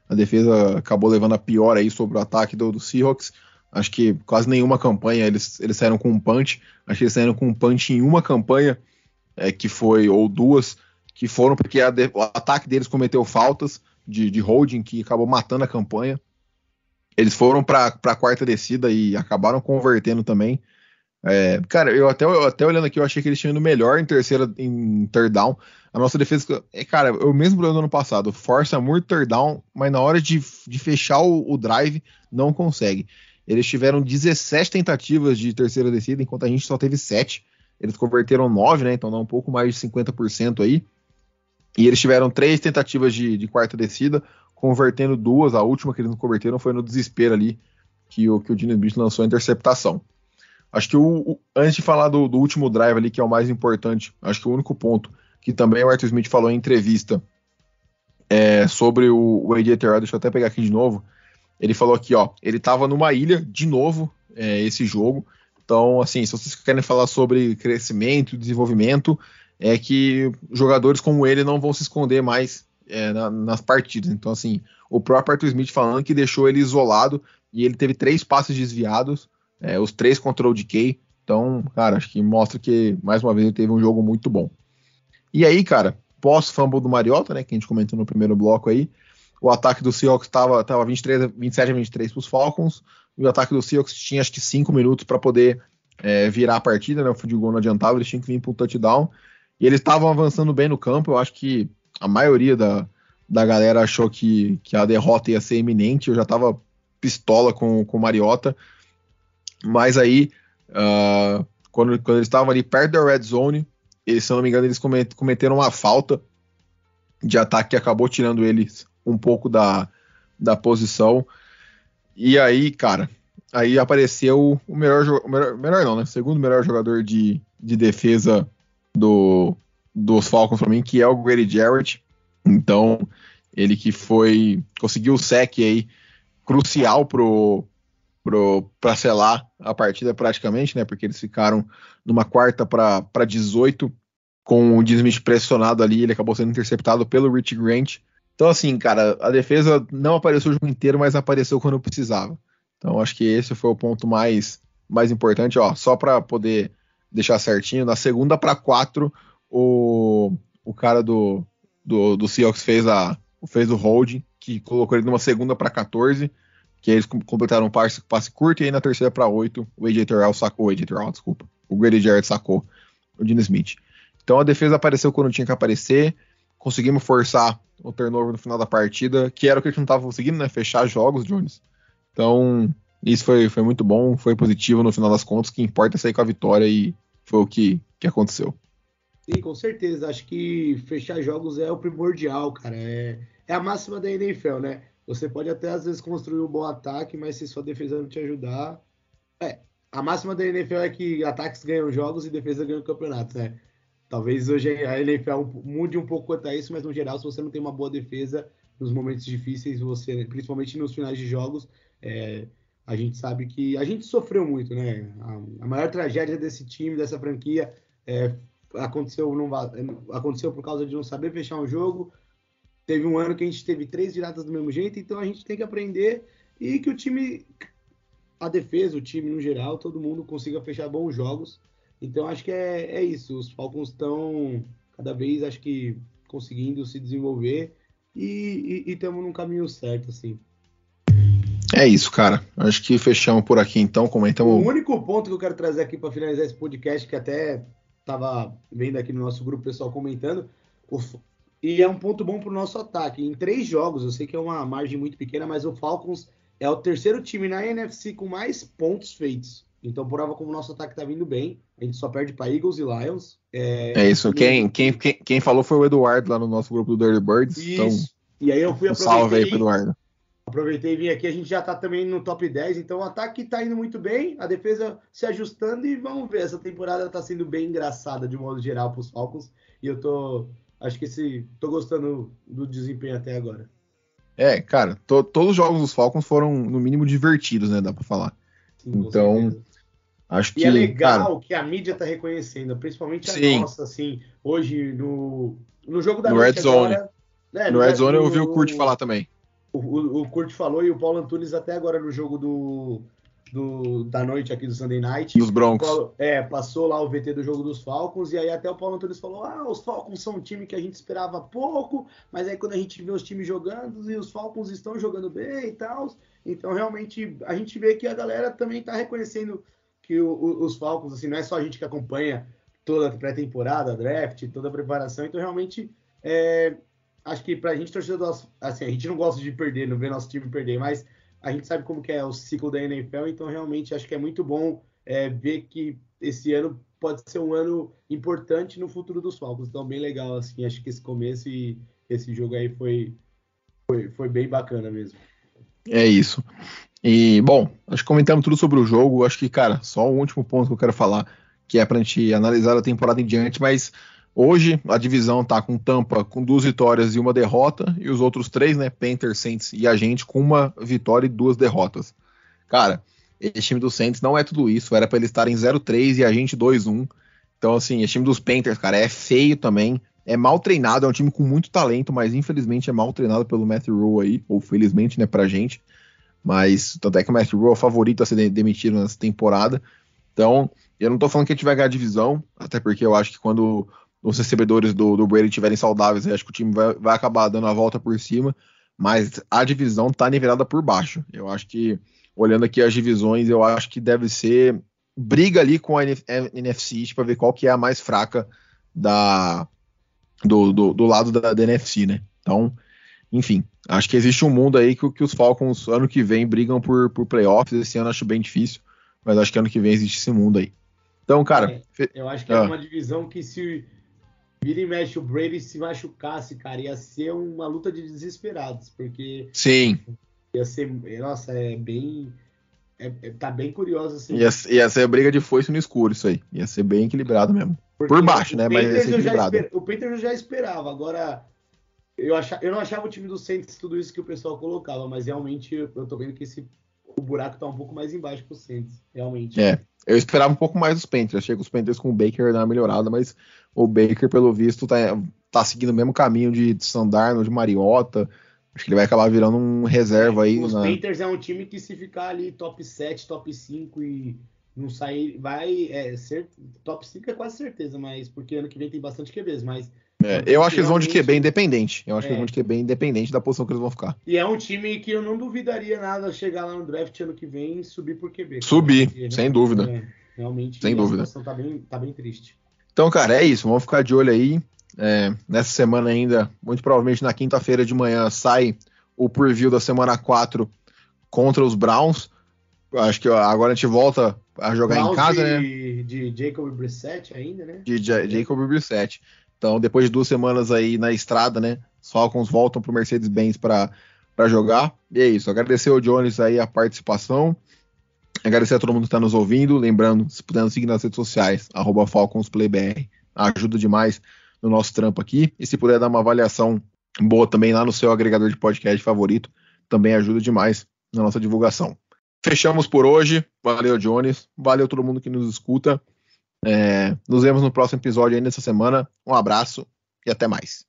A defesa acabou levando a pior aí sobre o ataque do, do Seahawks. Acho que quase nenhuma campanha eles, eles saíram com um punch. Acho que eles saíram com um punch em uma campanha, é, que foi, ou duas, que foram porque a, o ataque deles cometeu faltas de, de holding que acabou matando a campanha. Eles foram para a quarta descida e acabaram convertendo também. É, cara, eu até, eu até olhando aqui, eu achei que eles tinham ido melhor em terceira, em third down. A nossa defesa, é, cara, é o mesmo problema do ano passado, força muito third down, mas na hora de, de fechar o, o drive, não consegue. Eles tiveram 17 tentativas de terceira descida, enquanto a gente só teve 7. Eles converteram 9, né? Então dá um pouco mais de 50% aí. E eles tiveram três tentativas de, de, quarta descida, convertendo duas. A última que eles não converteram foi no desespero ali, que o, que o Dino Smith lançou a interceptação. Acho que o, o, antes de falar do, do, último drive ali, que é o mais importante, acho que o único ponto que também o Arthur Smith falou em entrevista é, sobre o, o AJ Terrell, deixa eu até pegar aqui de novo, ele falou aqui, ó, ele estava numa ilha de novo é, esse jogo. Então, assim, se vocês querem falar sobre crescimento, desenvolvimento, é que jogadores como ele não vão se esconder mais é, na, nas partidas. Então, assim, o próprio Arthur Smith falando que deixou ele isolado e ele teve três passes desviados, é, os três contra o DK. Então, cara, acho que mostra que, mais uma vez, ele teve um jogo muito bom. E aí, cara, pós-fumble do Mariota, né, que a gente comentou no primeiro bloco aí, o ataque do Seahawks estava tava 23, 27 a 23 para os Falcons. E o ataque do Seahawks tinha acho que 5 minutos para poder é, virar a partida, né? O goal não adiantava, eles tinham que vir para um touchdown. E eles estavam avançando bem no campo. Eu acho que a maioria da, da galera achou que, que a derrota ia ser iminente. Eu já estava pistola com, com o Mariota. Mas aí, uh, quando, quando eles estavam ali perto da red zone, eles, se não me engano, eles cometeram uma falta de ataque que acabou tirando eles um pouco da, da posição. E aí, cara, aí apareceu o melhor, o melhor, melhor não, né? Segundo melhor jogador de, de defesa do, dos Falcons para mim, que é o Grady Jarrett. Então, ele que foi conseguiu o sec aí crucial pro para selar a partida praticamente, né? Porque eles ficaram numa quarta para 18 com o Disney pressionado ali, ele acabou sendo interceptado pelo Rich Grant. Então, assim, cara, a defesa não apareceu o jogo inteiro, mas apareceu quando precisava. Então, acho que esse foi o ponto mais, mais importante. Ó, só para poder deixar certinho, na segunda para quatro, o, o cara do, do, do Seahawks fez, a, fez o holding, que colocou ele numa segunda para 14, que eles completaram um passe, passe curto, e aí na terceira para 8, o AJ Terrell sacou, o AJ Terrell, desculpa, o Grady Jarrett sacou o Dino Smith. Então a defesa apareceu quando tinha que aparecer, conseguimos forçar o turnover no final da partida, que era o que a gente não estava conseguindo, né? Fechar jogos, Jones. Então, isso foi, foi muito bom, foi positivo no final das contas. O que importa é sair com a vitória e foi o que, que aconteceu. Sim, com certeza. Acho que fechar jogos é o primordial, cara. É, é a máxima da NFL, né? Você pode até às vezes construir um bom ataque, mas se sua defesa não te ajudar. É, a máxima da NFL é que ataques ganham jogos e defesa ganha o campeonato, né? talvez hoje a NFL mude um pouco quanto a isso, mas no geral, se você não tem uma boa defesa nos momentos difíceis, você, principalmente nos finais de jogos, é, a gente sabe que a gente sofreu muito, né? A, a maior tragédia desse time, dessa franquia, é, aconteceu, não, aconteceu por causa de não saber fechar um jogo. Teve um ano que a gente teve três viradas do mesmo jeito, então a gente tem que aprender e que o time, a defesa, o time no geral, todo mundo consiga fechar bons jogos. Então acho que é, é isso. Os Falcons estão cada vez, acho que, conseguindo se desenvolver e estamos num caminho certo, assim. É isso, cara. Acho que fechamos por aqui então. Comentamos. O único ponto que eu quero trazer aqui para finalizar esse podcast, que até estava vendo aqui no nosso grupo pessoal comentando, e é um ponto bom para o nosso ataque. Em três jogos, eu sei que é uma margem muito pequena, mas o Falcons é o terceiro time na NFC com mais pontos feitos. Então prova como o nosso ataque está vindo bem. A gente só perde para Eagles e Lions. É, é isso. Quem, quem, quem, quem, falou foi o Eduardo lá no nosso grupo do Dirty Birds. Então, isso. Então, e aí eu fui um salve aí pro Eduardo. Aproveitei e vim aqui, a gente já está também no top 10, então o ataque está indo muito bem, a defesa se ajustando e vamos ver. Essa temporada está sendo bem engraçada de modo geral para os Falcons e eu tô, acho que esse, tô gostando do desempenho até agora. É, cara, to, todos os jogos dos Falcons foram no mínimo divertidos, né? Dá para falar. Sim, então, acho que. E é legal cara, que a mídia tá reconhecendo, principalmente a sim. nossa, assim, hoje no, no jogo da no Red Zone. Agora, né, no, no Red Zone eu ouvi o Kurt falar também o, o, o Kurt falou e o Paulo Antunes até agora no jogo do, do, da noite aqui do Sunday Night. Dos Broncos. Paulo, é, passou lá o VT do jogo dos Falcons, e aí até o Paulo Antunes falou: ah, os Falcons são um time que a gente esperava pouco, mas aí quando a gente vê os times jogando, e os Falcons estão jogando bem e tal. Então, realmente, a gente vê que a galera também está reconhecendo que o, o, os Falcons, assim, não é só a gente que acompanha toda a pré-temporada, draft, toda a preparação, então realmente é, acho que pra gente, torcedor, assim, a gente não gosta de perder, não ver nosso time perder, mas a gente sabe como que é o ciclo da NFL, então realmente acho que é muito bom é, ver que esse ano pode ser um ano importante no futuro dos Falcons. Então, bem legal, assim, acho que esse começo e esse jogo aí foi, foi, foi bem bacana mesmo. É isso. E, bom, acho que comentamos tudo sobre o jogo. Acho que, cara, só o último ponto que eu quero falar, que é pra gente analisar a temporada em diante, mas Hoje a divisão está com Tampa com duas vitórias e uma derrota, e os outros três, né, Panthers, Saints e a gente, com uma vitória e duas derrotas. Cara, esse time do Saints não é tudo isso, era para eles estarem 0-3 e a gente 2-1. Então, assim, esse time dos Panthers, cara, é feio também, é mal treinado, é um time com muito talento, mas infelizmente é mal treinado pelo Matthew Rule aí, ou felizmente, né, pra gente. Mas tanto é que o Matthew Rule é o favorito a ser demitido nessa temporada. Então, eu não tô falando que a gente vai ganhar a divisão, até porque eu acho que quando os recebedores do, do Brady estiverem saudáveis, acho que o time vai, vai acabar dando a volta por cima, mas a divisão está nivelada por baixo. Eu acho que, olhando aqui as divisões, eu acho que deve ser briga ali com a NFC para ver qual que é a mais fraca da, do, do, do lado da, da, NFC, né? Então, enfim, acho que existe um mundo aí que, que os Falcons ano que vem brigam por, por playoffs. Esse ano acho bem difícil, mas acho que ano que vem existe esse mundo aí. Então, cara. É, eu acho que é ah. é uma divisão que se vira e mexe o Brady se machucasse, cara, ia ser uma luta de desesperados, porque. Sim. Ia ser. Nossa, é bem. É, é, tá bem curioso assim. Ia, ia ser a briga de foice no escuro, isso aí. Ia ser bem equilibrado mesmo. Porque Por baixo, né? Mas ia ser equilibrado. Esper, o Panthers eu já esperava. Agora, eu, achava, eu não achava o time do Saints tudo isso que o pessoal colocava, mas realmente eu tô vendo que esse, o buraco tá um pouco mais embaixo pro Saints, realmente. É. Eu esperava um pouco mais dos Panthers. Achei que os Panthers com o Baker dar uma melhorada, mas o Baker, pelo visto, tá, tá seguindo o mesmo caminho de Sandarno, de Mariota. Acho que ele vai acabar virando um reserva aí. Os na... Panthers é um time que se ficar ali top 7, top 5 e não sair, vai é, ser top 5 é quase certeza, mas porque ano que vem tem bastante QBs, mas é, eu acho que eles vão de QB independente. Eu acho é. que eles vão de QB independente da posição que eles vão ficar. E é um time que eu não duvidaria nada chegar lá no draft ano que vem e subir por QB. Subir, sem dúvida. É, realmente, sem dúvida. a situação tá bem, tá bem triste. Então, cara, é isso. Vamos ficar de olho aí. É, nessa semana ainda, muito provavelmente na quinta-feira de manhã, sai o preview da semana 4 contra os Browns. Acho que agora a gente volta a jogar Browns em casa, de, né? De Jacob Brissett ainda, né? De Jacob Brissett. Então, depois de duas semanas aí na estrada, né? Os Falcons voltam para o Mercedes-Benz para jogar. E é isso. Agradecer ao Jones aí a participação. Agradecer a todo mundo que está nos ouvindo. Lembrando, se puder nos seguir nas redes sociais, FalconsPlayBR. Ajuda demais no nosso trampo aqui. E se puder dar uma avaliação boa também lá no seu agregador de podcast favorito, também ajuda demais na nossa divulgação. Fechamos por hoje. Valeu, Jones. Valeu todo mundo que nos escuta. É, nos vemos no próximo episódio ainda essa semana. Um abraço e até mais.